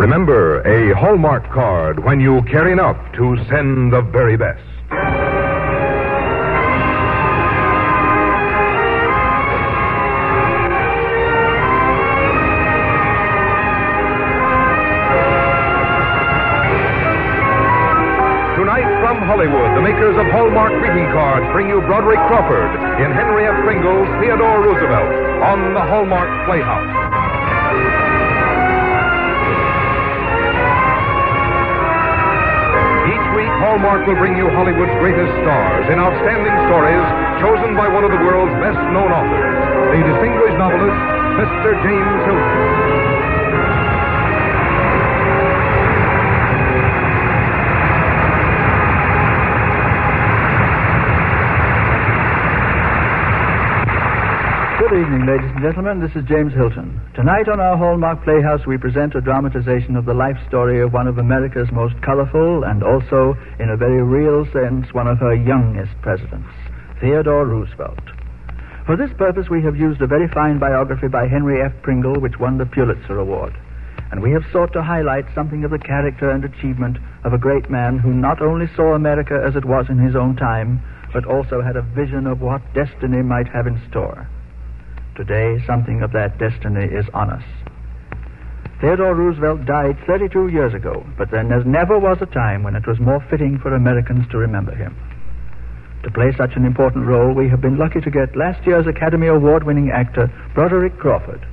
Remember, a Hallmark card when you care enough to send the very best. Tonight from Hollywood, the makers of Hallmark greeting cards bring you Broderick Crawford in Henry F. Pringle's Theodore Roosevelt on the Hallmark Playhouse. Hallmark will bring you Hollywood's greatest stars in outstanding stories chosen by one of the world's best known authors, the distinguished novelist, Mr. James Hilton. Good evening, ladies and gentlemen. This is James Hilton. Tonight on our Hallmark Playhouse, we present a dramatization of the life story of one of America's most colorful and also, in a very real sense, one of her youngest presidents, Theodore Roosevelt. For this purpose, we have used a very fine biography by Henry F. Pringle, which won the Pulitzer Award. And we have sought to highlight something of the character and achievement of a great man who not only saw America as it was in his own time, but also had a vision of what destiny might have in store. Today, something of that destiny is on us. Theodore Roosevelt died 32 years ago, but then there never was a time when it was more fitting for Americans to remember him. To play such an important role, we have been lucky to get last year's Academy Award winning actor Broderick Crawford.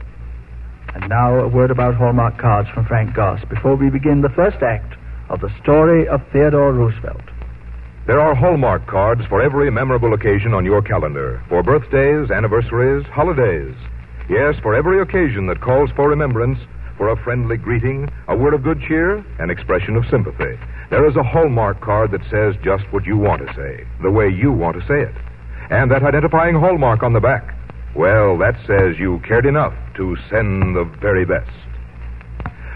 And now, a word about Hallmark cards from Frank Goss before we begin the first act of the story of Theodore Roosevelt. There are Hallmark cards for every memorable occasion on your calendar for birthdays, anniversaries, holidays. Yes, for every occasion that calls for remembrance, for a friendly greeting, a word of good cheer, an expression of sympathy. There is a Hallmark card that says just what you want to say, the way you want to say it. And that identifying Hallmark on the back, well, that says you cared enough to send the very best.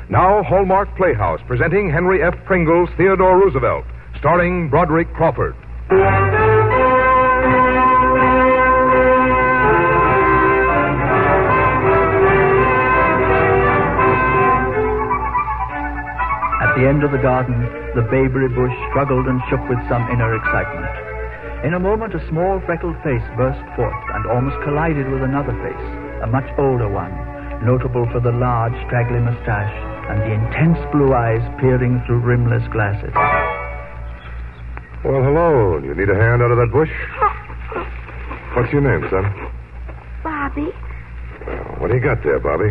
Now, Hallmark Playhouse presenting Henry F. Pringle's Theodore Roosevelt, starring Broderick Crawford. At the end of the garden, the bayberry bush struggled and shook with some inner excitement. In a moment, a small freckled face burst forth and almost collided with another face, a much older one, notable for the large, straggly mustache and the intense blue eyes peering through rimless glasses. Well, hello. You need a hand out of that bush? What's your name, son? Bobby, Well, what do you got there, Bobby?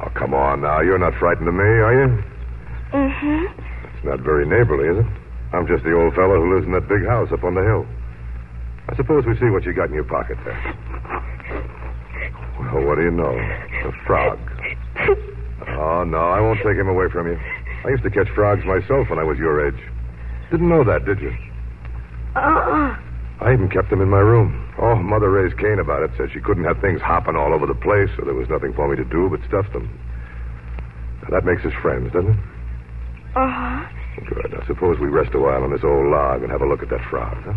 Oh, come on now. You're not frightened of me, are you? mm-hmm. It's not very neighborly, is it? I'm just the old fellow who lives in that big house up on the hill. I suppose we see what you got in your pocket there. Well, what do you know? A frog. Oh, no, I won't take him away from you. I used to catch frogs myself when I was your age. Didn't know that, did you? Uh-uh. I even kept them in my room. Oh, Mother raised Cain about it. Said she couldn't have things hopping all over the place, so there was nothing for me to do but stuff them. Now, that makes us friends, doesn't it? Uh-huh. Good. Now, suppose we rest a while on this old log and have a look at that frog, huh?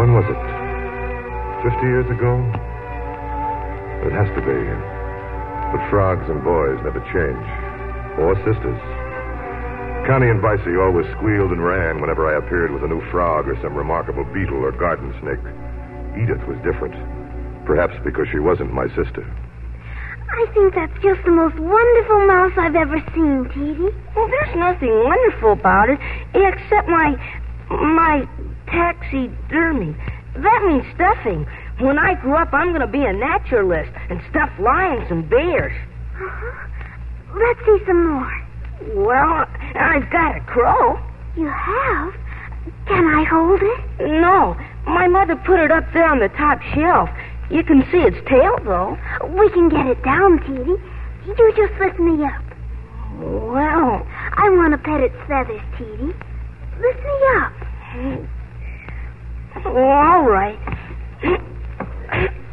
When was it? Fifty years ago? It has to be. But frogs and boys never change. Or sisters. Connie and Vicey always squealed and ran whenever I appeared with a new frog or some remarkable beetle or garden snake. Edith was different. Perhaps because she wasn't my sister. I think that's just the most wonderful mouse I've ever seen, Teedy. Well, there's nothing wonderful about it except my my taxidermy. That means stuffing. When I grow up, I'm going to be a naturalist and stuff lions and bears. Uh-huh. Let's see some more. Well, I've got a crow. You have? Can I hold it? No, my mother put it up there on the top shelf. You can see its tail, though. We can get it down, Teedy. You just lift me up. Well, I want to pet its feathers, Teedy. Lift me up. all right.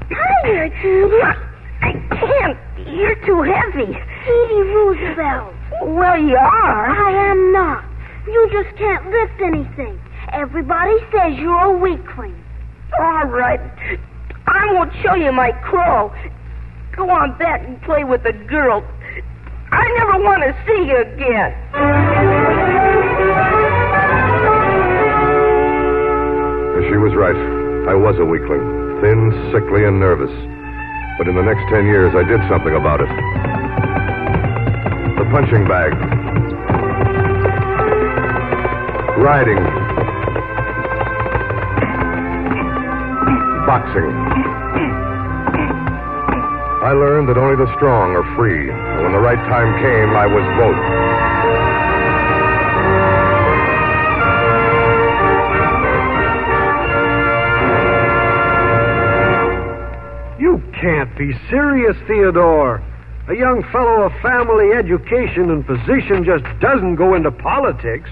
Higher, Teedy. I can't. You're too heavy. Teedy Roosevelt. Well, you are. I am not. You just can't lift anything. Everybody says you're a weakling. All right. I won't show you my crow. Go on back and play with the girl. I never want to see you again. She was right. I was a weakling, thin, sickly, and nervous. But in the next ten years, I did something about it. The punching bag. Riding. Boxing. I learned that only the strong are free. And when the right time came, I was both. Be serious, Theodore. A young fellow of family education and position just doesn't go into politics.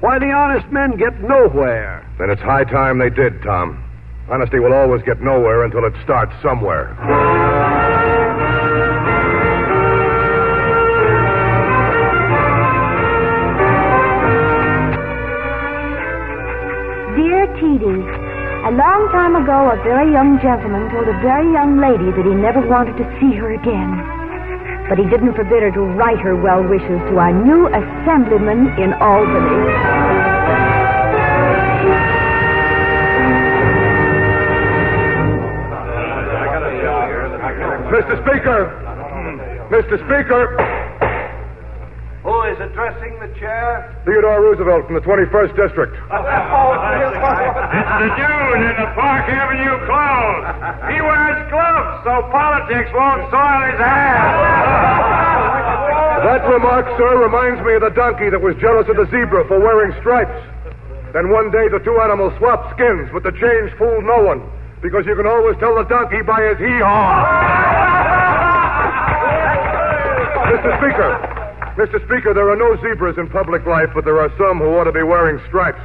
Why, the honest men get nowhere. Then it's high time they did, Tom. Honesty will always get nowhere until it starts somewhere. Dear Teedy, a long time ago, a very young gentleman told a very young lady that he never wanted to see her again. But he didn't forbid her to write her well wishes to our new assemblyman in Albany. Mr. Speaker! Mr. Speaker! Who is addressing the chair? Theodore Roosevelt from the 21st District. Oh, it's the June in the Park Avenue clothes. He wears gloves so politics won't soil his hands. That remark, sir, reminds me of the donkey that was jealous of the zebra for wearing stripes. Then one day the two animals swapped skins, but the change fooled no one, because you can always tell the donkey by his hee-haw. Mr. Speaker, Mr. Speaker, there are no zebras in public life, but there are some who ought to be wearing stripes.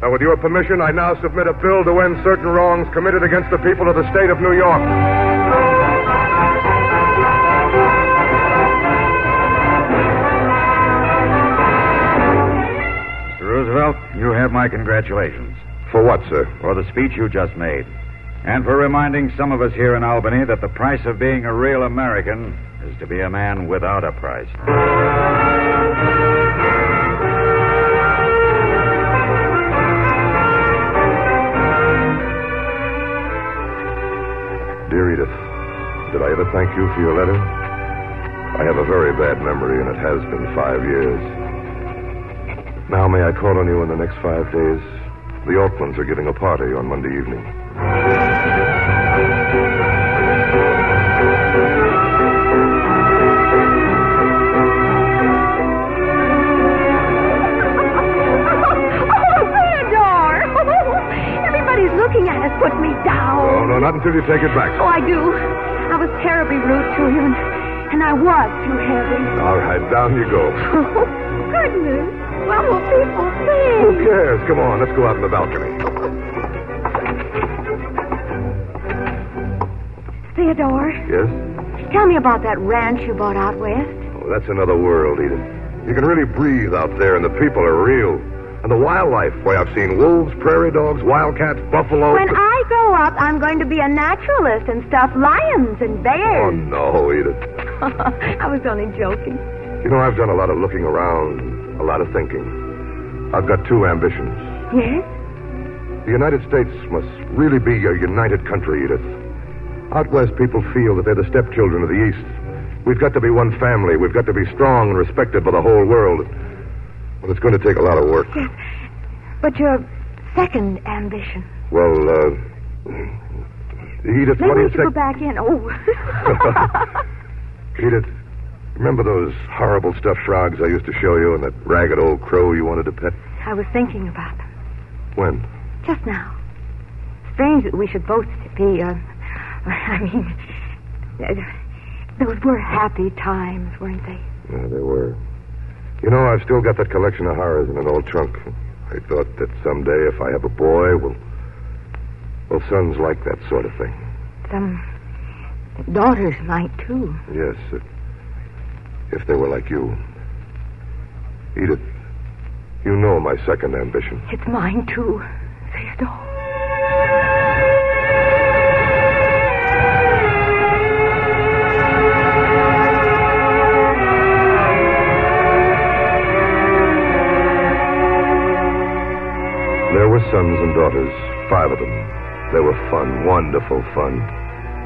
Now, with your permission, I now submit a bill to end certain wrongs committed against the people of the state of New York. Mr. Roosevelt, you have my congratulations For what, sir? for the speech you just made. And for reminding some of us here in Albany that the price of being a real American is to be a man without a price. Dear Edith, did I ever thank you for your letter? I have a very bad memory, and it has been five years. Now, may I call on you in the next five days? The Oaklands are giving a party on Monday evening. No, not until you take it back. Oh, I do. I was terribly rude to you, and, and I was too heavy. All right, down you go. Oh, goodness. What will people think? Who cares? Come on, let's go out on the balcony. Theodore, Yes? tell me about that ranch you bought out west. Oh, that's another world, Edith. You can really breathe out there, and the people are real. And the wildlife. Why, I've seen wolves, prairie dogs, wildcats, buffalo. When I up, I'm going to be a naturalist and stuff lions and bears. Oh, no, Edith. I was only joking. You know, I've done a lot of looking around, a lot of thinking. I've got two ambitions. Yes? The United States must really be a united country, Edith. Out west, people feel that they're the stepchildren of the East. We've got to be one family. We've got to be strong and respected by the whole world. Well, it's going to take a lot of work. Yes. But your second ambition. Well, uh, Edith, Maybe what do you should go back in. Oh. Edith, remember those horrible stuffed frogs I used to show you and that ragged old crow you wanted to pet? I was thinking about them When? just now. Strange that we should both be, uh, I mean, uh, those were happy times, weren't they? Yeah, they were. You know, I've still got that collection of horrors in an old trunk. I thought that someday, if I have a boy, well, well, sons like that sort of thing. Some daughters might, too. Yes, if, if they were like you. Edith, you know my second ambition. It's mine, too. Say it all. There were sons and daughters, five of them, they were fun, wonderful fun.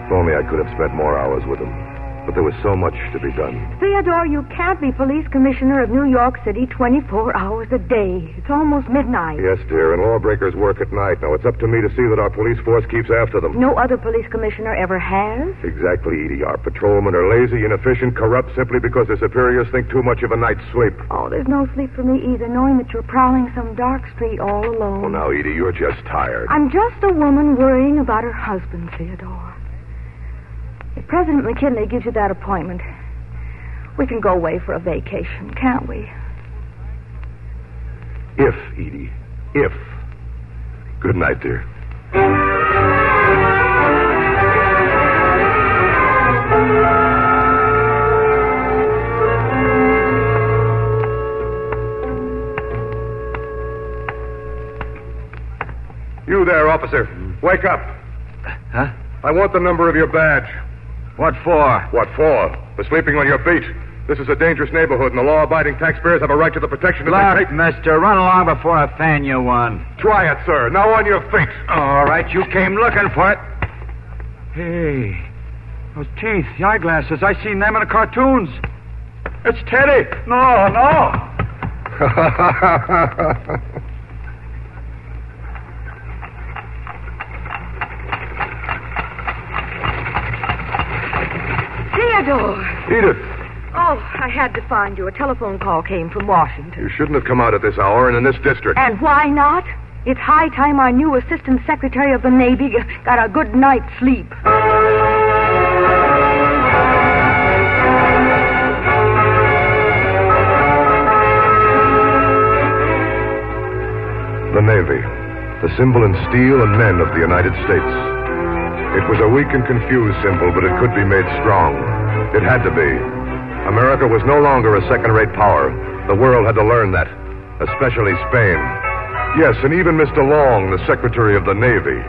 If only I could have spent more hours with them. But there was so much to be done. Theodore, you can't be police commissioner of New York City 24 hours a day. It's almost midnight. Yes, dear, and lawbreakers work at night. Now, it's up to me to see that our police force keeps after them. No other police commissioner ever has. Exactly, Edie. Our patrolmen are lazy, inefficient, corrupt simply because their superiors think too much of a night's sleep. Oh, there's no sleep for me either, knowing that you're prowling some dark street all alone. Well, now, Edie, you're just tired. I'm just a woman worrying about her husband, Theodore. If President McKinley gives you that appointment, we can go away for a vacation, can't we? If, Edie. If. Good night, dear. You there, officer. Wake up. Huh? I want the number of your badge. What for? What for? For sleeping on your beat. This is a dangerous neighborhood, and the law-abiding taxpayers have a right to the protection of their Look, mister, run along before I fan you one. Try it, sir. Now on your feet. All right, you came looking for it. Hey, those teeth, the eyeglasses, I seen them in the cartoons. It's Teddy. No, no. Theodore! Edith, Oh, I had to find you. A telephone call came from Washington. you shouldn't have come out at this hour and in this district. And why not? It's high time our new Assistant Secretary of the Navy got a good night's sleep. The Navy, the symbol in steel and men of the United States. It was a weak and confused symbol, but it could be made strong. It had to be. America was no longer a second rate power. The world had to learn that, especially Spain. Yes, and even Mr. Long, the Secretary of the Navy.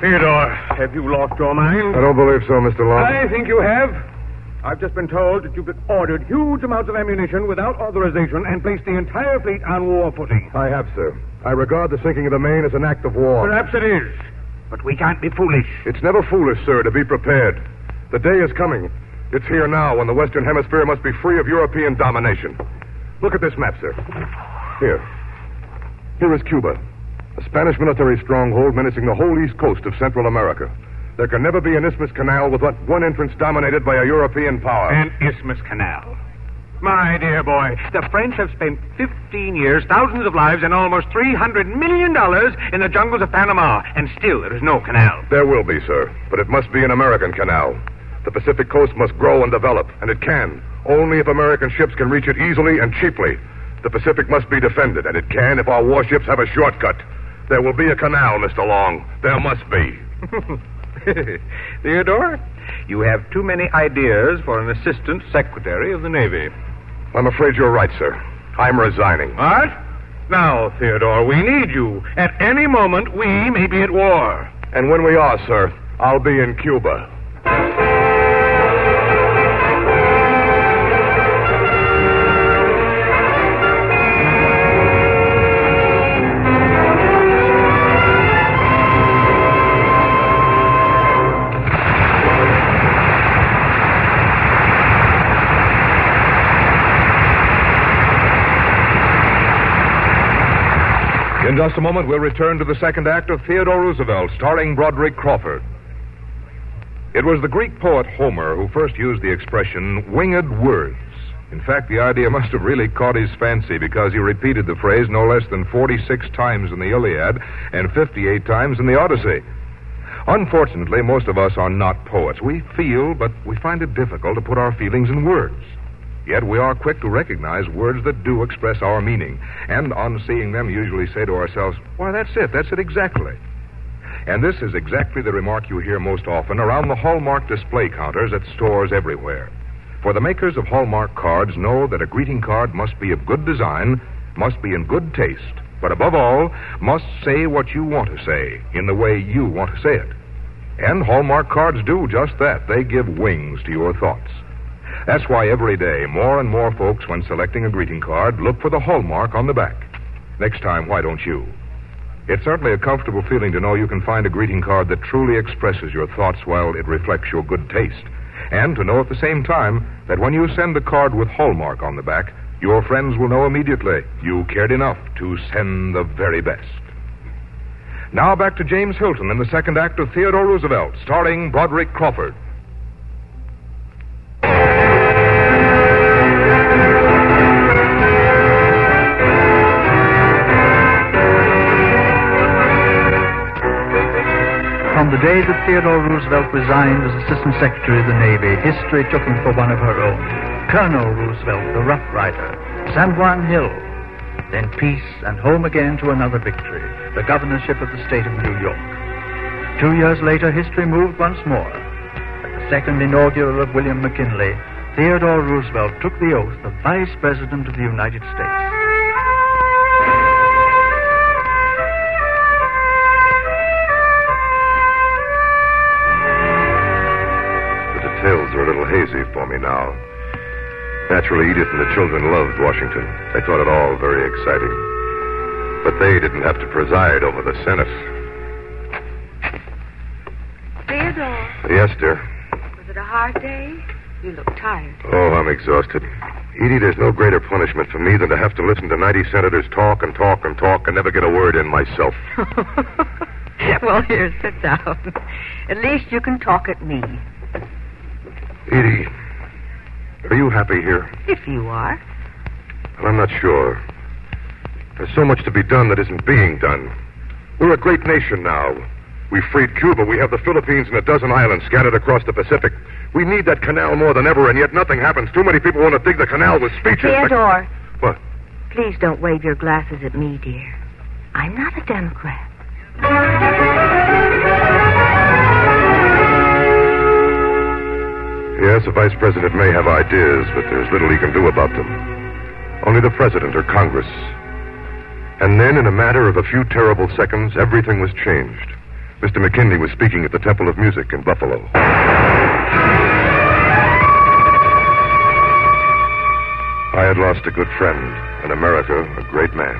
Theodore, have you lost your mind? I don't believe so, Mr. Long. I think you have. I've just been told that you've ordered huge amounts of ammunition without authorization and placed the entire fleet on war footing. I have, sir. I regard the sinking of the Maine as an act of war. Perhaps it is, but we can't be foolish. It's never foolish, sir, to be prepared. The day is coming. It's here now when the Western Hemisphere must be free of European domination. Look at this map, sir. Here. Here is Cuba, a Spanish military stronghold menacing the whole east coast of Central America. There can never be an isthmus canal with but one entrance dominated by a European power. An Isthmus Canal. My dear boy, the French have spent 15 years, thousands of lives, and almost $300 million in the jungles of Panama, and still there is no canal. There will be, sir, but it must be an American canal. The Pacific coast must grow and develop, and it can, only if American ships can reach it easily and cheaply. The Pacific must be defended, and it can if our warships have a shortcut. There will be a canal, Mr. Long. There must be. Theodore, you have too many ideas for an assistant secretary of the Navy. I'm afraid you're right, sir. I'm resigning. What? Now, Theodore, we need you. At any moment, we may be at war. And when we are, sir, I'll be in Cuba. In just a moment, we'll return to the second act of Theodore Roosevelt, starring Broderick Crawford. It was the Greek poet Homer who first used the expression winged words. In fact, the idea must have really caught his fancy because he repeated the phrase no less than 46 times in the Iliad and 58 times in the Odyssey. Unfortunately, most of us are not poets. We feel, but we find it difficult to put our feelings in words. Yet we are quick to recognize words that do express our meaning, and on seeing them, usually say to ourselves, Why, that's it, that's it exactly. And this is exactly the remark you hear most often around the Hallmark display counters at stores everywhere. For the makers of Hallmark cards know that a greeting card must be of good design, must be in good taste, but above all, must say what you want to say in the way you want to say it. And Hallmark cards do just that. They give wings to your thoughts. That's why every day more and more folks, when selecting a greeting card, look for the Hallmark on the back. Next time, why don't you? It's certainly a comfortable feeling to know you can find a greeting card that truly expresses your thoughts while it reflects your good taste. And to know at the same time that when you send the card with Hallmark on the back, your friends will know immediately you cared enough to send the very best. Now back to James Hilton in the second act of Theodore Roosevelt, starring Broderick Crawford. The day that Theodore Roosevelt resigned as Assistant Secretary of the Navy, history took him for one of her own. Colonel Roosevelt, the Rough Rider, San Juan Hill, then peace and home again to another victory, the governorship of the state of New York. Two years later, history moved once more. At the second inaugural of William McKinley, Theodore Roosevelt took the oath of Vice President of the United States. Are a little hazy for me now. Naturally, Edith and the children loved Washington. They thought it all very exciting. But they didn't have to preside over the Senate. Theodore, Yes, dear. was it a hard day? You look tired. Oh, I'm exhausted. Edie, there's no greater punishment for me than to have to listen to 90 senators talk and talk and talk and never get a word in myself. well, here, sit down. At least you can talk at me. Edie, are you happy here? If you are. Well, I'm not sure. There's so much to be done that isn't being done. We're a great nation now. We freed Cuba. We have the Philippines and a dozen islands scattered across the Pacific. We need that canal more than ever, and yet nothing happens. Too many people want to dig the canal with speeches. but- Theodore, What? please don't wave your glasses at me, dear. I'm not a Democrat. Yes, a vice president may have ideas, but there's little he can do about them. Only the president or Congress. And then, in a matter of a few terrible seconds, everything was changed. Mr. McKinley was speaking at the Temple of Music in Buffalo. I had lost a good friend, and America a great man.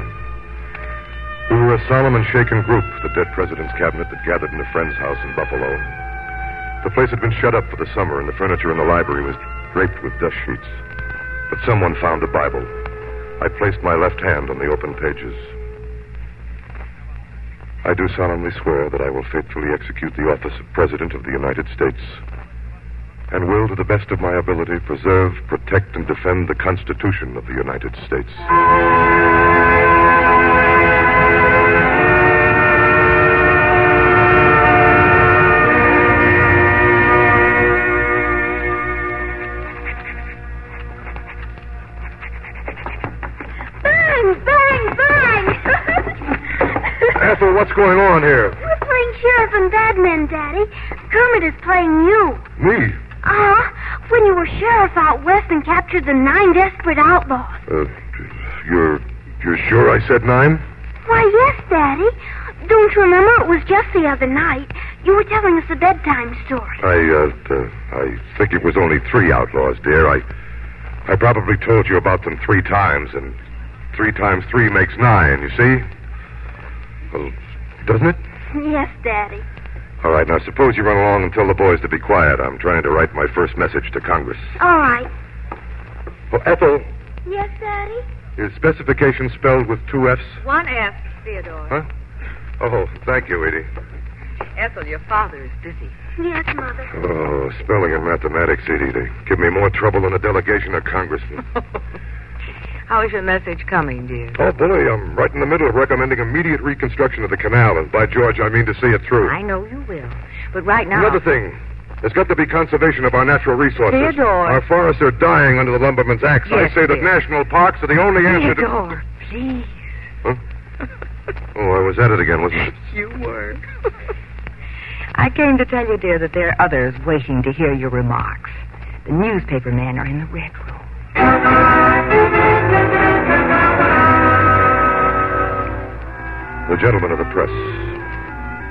We were a solemn and shaken group, the dead president's cabinet that gathered in a friend's house in Buffalo. The place had been shut up for the summer, and the furniture in the library was draped with dust sheets. But someone found a Bible. I placed my left hand on the open pages. I do solemnly swear that I will faithfully execute the office of President of the United States and will, to the best of my ability, preserve, protect, and defend the Constitution of the United States. What's going on here? We're playing sheriff and badman, Daddy. Kermit is playing you. Me? Uh-huh. When you were sheriff out west and captured the nine desperate outlaws. Uh, you're you're sure I said nine? Why, yes, Daddy. Don't you remember? It was just the other night. You were telling us a bedtime story. I uh, uh I think it was only three outlaws, dear. I I probably told you about them three times, and three times three makes nine. You see? Well, doesn't it? Yes, Daddy. All right. Now suppose you run along and tell the boys to be quiet. I'm trying to write my first message to Congress. All right. Oh, Ethel, Yes, Daddy? is specification spelled with two F's? One F, Theodore. Huh? Oh, thank you, Edie. Ethel, your father is busy. Yes, Mother. Oh, spelling and mathematics, Edie. They give me more trouble than a delegation of congressmen. How is your message coming, dear? Oh, boy, I'm right in the middle of recommending immediate reconstruction of the canal, and by George, I mean to see it through. I know you will. But right now. Another thing. There's got to be conservation of our natural resources. Theodore. Our forests are dying under the lumberman's axe. Yes, I say that national parks are the only answer to... Theodore, please. Huh? Oh, I was at it again, wasn't it? You were. I came to tell you, dear, that there are others waiting to hear your remarks. The newspaper men are in the red room. The gentlemen of the press.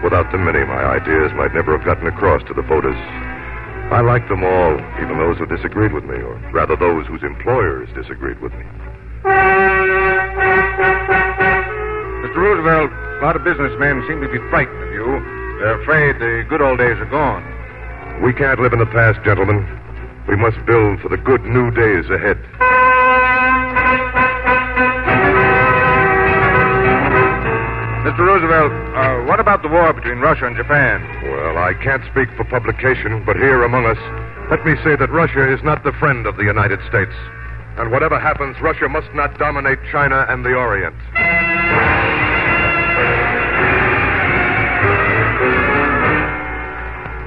Without them, many of my ideas might never have gotten across to the voters. I like them all, even those who disagreed with me, or rather those whose employers disagreed with me. Mr. Roosevelt, a lot of businessmen seem to be frightened of you. They're afraid the good old days are gone. We can't live in the past, gentlemen. We must build for the good new days ahead. Mr. Roosevelt, uh, what about the war between Russia and Japan? Well, I can't speak for publication, but here among us, let me say that Russia is not the friend of the United States. And whatever happens, Russia must not dominate China and the Orient.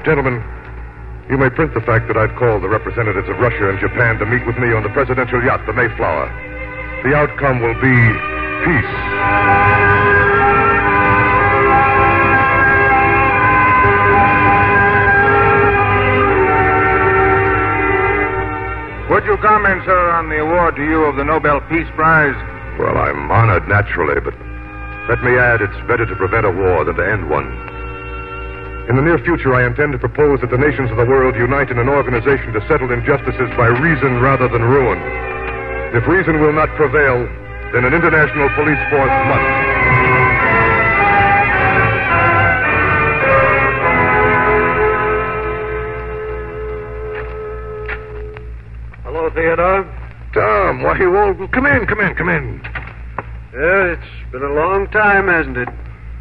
Gentlemen, you may print the fact that I've called the representatives of Russia and Japan to meet with me on the presidential yacht, the Mayflower. The outcome will be peace. Would you comment, sir, on the award to you of the Nobel Peace Prize? Well, I'm honored naturally, but let me add it's better to prevent a war than to end one. In the near future, I intend to propose that the nations of the world unite in an organization to settle injustices by reason rather than ruin. If reason will not prevail, then an international police force must. Theodore. Tom, why you all come in, come in, come in. Yeah, it's been a long time, hasn't it?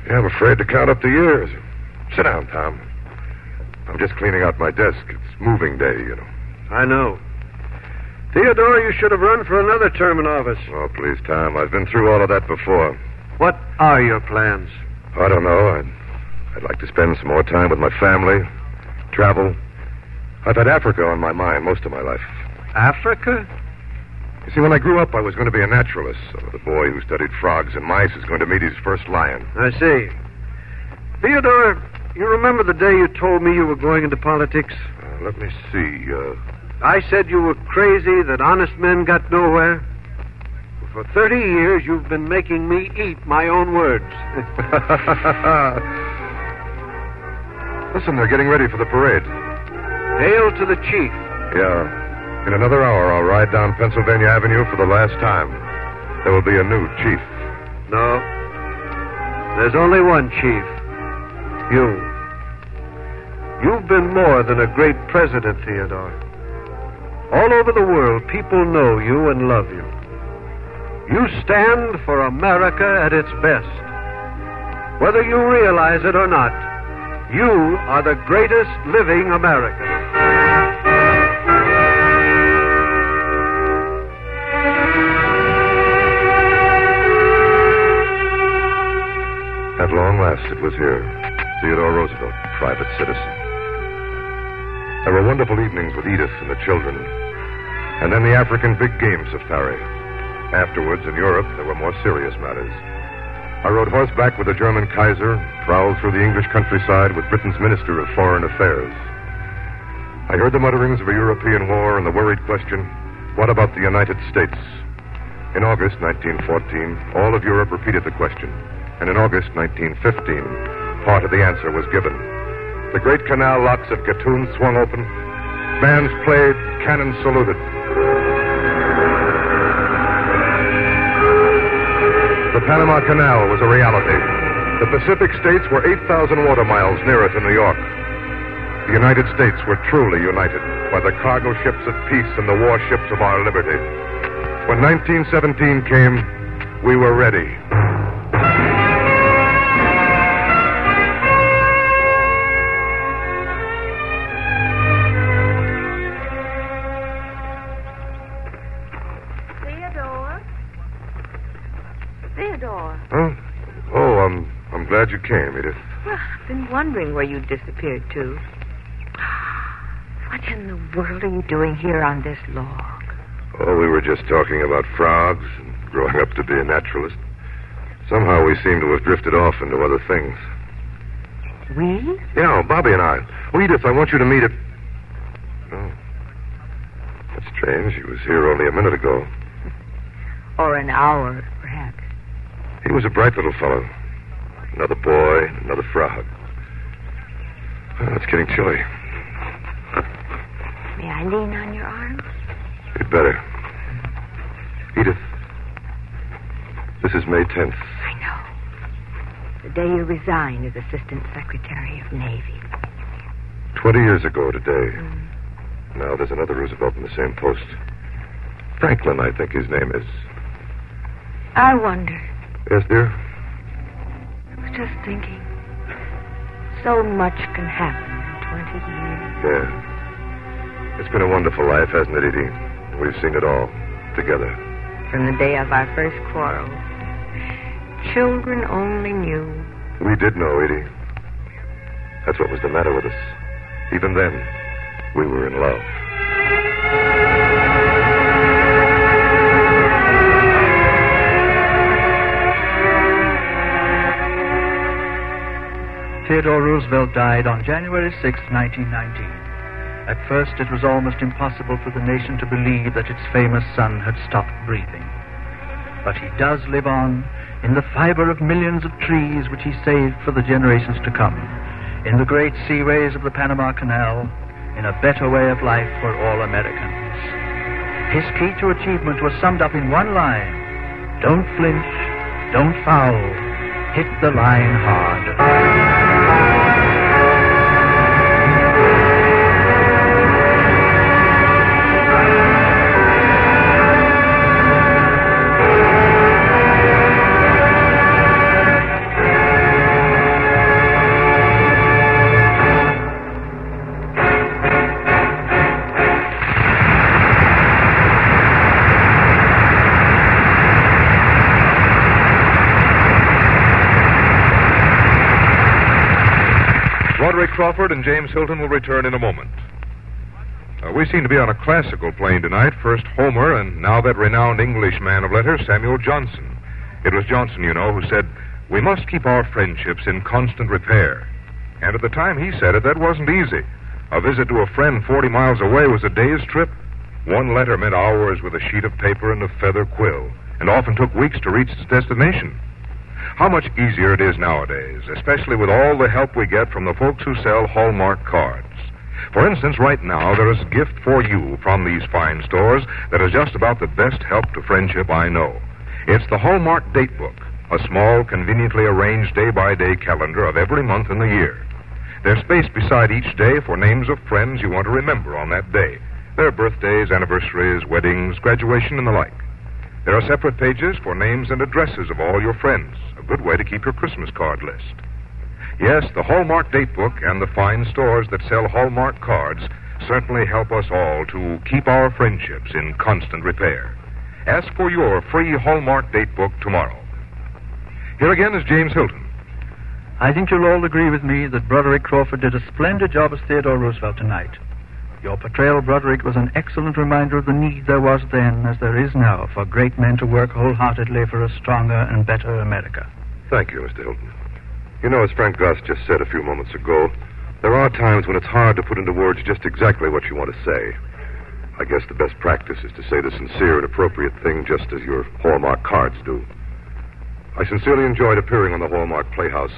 Yeah, I'm afraid to count up the years. Sit down, Tom. I'm just cleaning out my desk. It's moving day, you know. I know. Theodore, you should have run for another term in office. Oh, please, Tom. I've been through all of that before. What are your plans? I don't know. I'd, I'd like to spend some more time with my family, travel. I've had Africa on my mind most of my life. Africa? You see, when I grew up, I was going to be a naturalist. So the boy who studied frogs and mice is going to meet his first lion. I see. Theodore, you remember the day you told me you were going into politics? Uh, let me see. Uh, I said you were crazy, that honest men got nowhere. For 30 years, you've been making me eat my own words. Listen, they're getting ready for the parade. Hail to the chief. Yeah. In another hour, I'll ride down Pennsylvania Avenue for the last time. There will be a new chief. No. There's only one chief. You. You've been more than a great president, Theodore. All over the world, people know you and love you. You stand for America at its best. Whether you realize it or not, you are the greatest living American. At long last, it was here. Theodore Roosevelt, private citizen. There were wonderful evenings with Edith and the children. And then the African big game safari. Afterwards, in Europe, there were more serious matters. I rode horseback with the German Kaiser, prowled through the English countryside with Britain's Minister of Foreign Affairs. I heard the mutterings of a European war and the worried question what about the United States? In August 1914, all of Europe repeated the question. And in August 1915, part of the answer was given. The great canal locks at Gatun swung open. Bands played, cannon saluted. The Panama Canal was a reality. The Pacific states were 8,000 water miles nearer to New York. The United States were truly united by the cargo ships of peace and the warships of our liberty. When 1917 came, we were ready. Glad you came, Edith. Well, I've been wondering where you disappeared to. What in the world are you doing here on this log? Oh, we were just talking about frogs and growing up to be a naturalist. Somehow we seem to have drifted off into other things. We? Yeah, Bobby and I. Oh, Edith, I want you to meet a. Oh. That's strange. He was here only a minute ago. Or an hour, perhaps. He was a bright little fellow. Another boy, another frog. Oh, it's getting chilly. May I lean on your arm? You'd better. Edith, this is May 10th. I know. The day you resigned as Assistant Secretary of Navy. Twenty years ago today. Mm. Now there's another Roosevelt in the same post. Franklin, I think his name is. I wonder. Yes, dear? Just thinking. So much can happen in 20 years. Yeah. It's been a wonderful life, hasn't it, Edie? We've seen it all together. From the day of our first quarrel. Children only knew. We did know, Edie. That's what was the matter with us. Even then, we were in love. Theodore Roosevelt died on January 6, 1919. At first, it was almost impossible for the nation to believe that its famous son had stopped breathing. But he does live on in the fiber of millions of trees which he saved for the generations to come, in the great seaways of the Panama Canal, in a better way of life for all Americans. His key to achievement was summed up in one line Don't flinch, don't foul, hit the line hard. And James Hilton will return in a moment. Uh, we seem to be on a classical plane tonight. First Homer, and now that renowned English man of letters, Samuel Johnson. It was Johnson, you know, who said, We must keep our friendships in constant repair. And at the time he said it, that wasn't easy. A visit to a friend 40 miles away was a day's trip. One letter meant hours with a sheet of paper and a feather quill, and often took weeks to reach its destination. How much easier it is nowadays, especially with all the help we get from the folks who sell Hallmark cards. For instance, right now, there is a gift for you from these fine stores that is just about the best help to friendship I know. It's the Hallmark Date Book, a small, conveniently arranged day by day calendar of every month in the year. There's space beside each day for names of friends you want to remember on that day their birthdays, anniversaries, weddings, graduation, and the like. There are separate pages for names and addresses of all your friends, a good way to keep your Christmas card list. Yes, the Hallmark Date Book and the fine stores that sell Hallmark cards certainly help us all to keep our friendships in constant repair. Ask for your free Hallmark Date Book tomorrow. Here again is James Hilton. I think you'll all agree with me that Broderick Crawford did a splendid job as Theodore Roosevelt tonight. Your portrayal, Broderick, was an excellent reminder of the need there was then, as there is now, for great men to work wholeheartedly for a stronger and better America. Thank you, Mr. Hilton. You know, as Frank Goss just said a few moments ago, there are times when it's hard to put into words just exactly what you want to say. I guess the best practice is to say the sincere and appropriate thing just as your Hallmark cards do. I sincerely enjoyed appearing on the Hallmark Playhouse,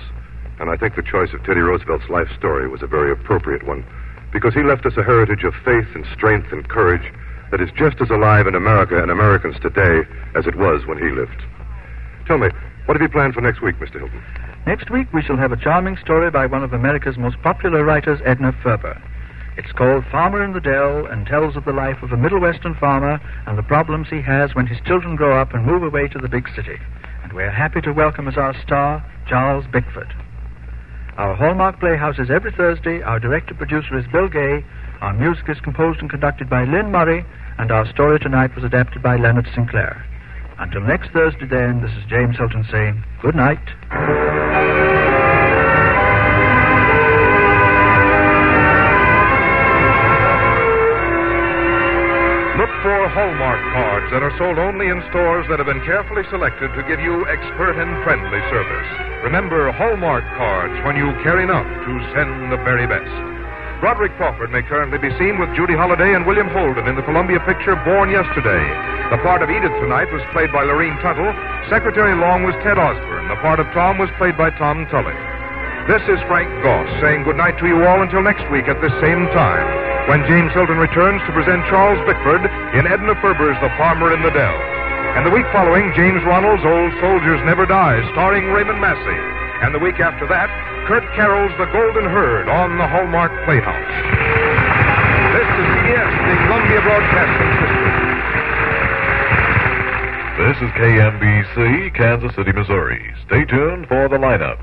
and I think the choice of Teddy Roosevelt's life story was a very appropriate one because he left us a heritage of faith and strength and courage that is just as alive in America and Americans today as it was when he lived. Tell me, what have you planned for next week, Mr. Hilton? Next week, we shall have a charming story by one of America's most popular writers, Edna Ferber. It's called Farmer in the Dell and tells of the life of a Middle Western farmer and the problems he has when his children grow up and move away to the big city. And we're happy to welcome as our star Charles Bickford. Our Hallmark Playhouse is every Thursday. Our director producer is Bill Gay. Our music is composed and conducted by Lyn Murray. And our story tonight was adapted by Leonard Sinclair. Until next Thursday, then, this is James Hilton saying good night. For Hallmark cards that are sold only in stores that have been carefully selected to give you expert and friendly service. Remember Hallmark cards when you care enough to send the very best. Broderick Crawford may currently be seen with Judy Holliday and William Holden in the Columbia picture Born Yesterday. The part of Edith tonight was played by Lurene Tuttle. Secretary Long was Ted Osborne. The part of Tom was played by Tom Tully. This is Frank Goss saying goodnight to you all until next week at this same time when James Hilton returns to present Charles Bickford in Edna Ferber's The Farmer in the Dell. And the week following, James Ronald's Old Soldiers Never Die, starring Raymond Massey. And the week after that, Kurt Carroll's The Golden Herd on the Hallmark Playhouse. This is CBS, the Columbia Broadcasting System. This is KMBC, Kansas City, Missouri. Stay tuned for the lineup.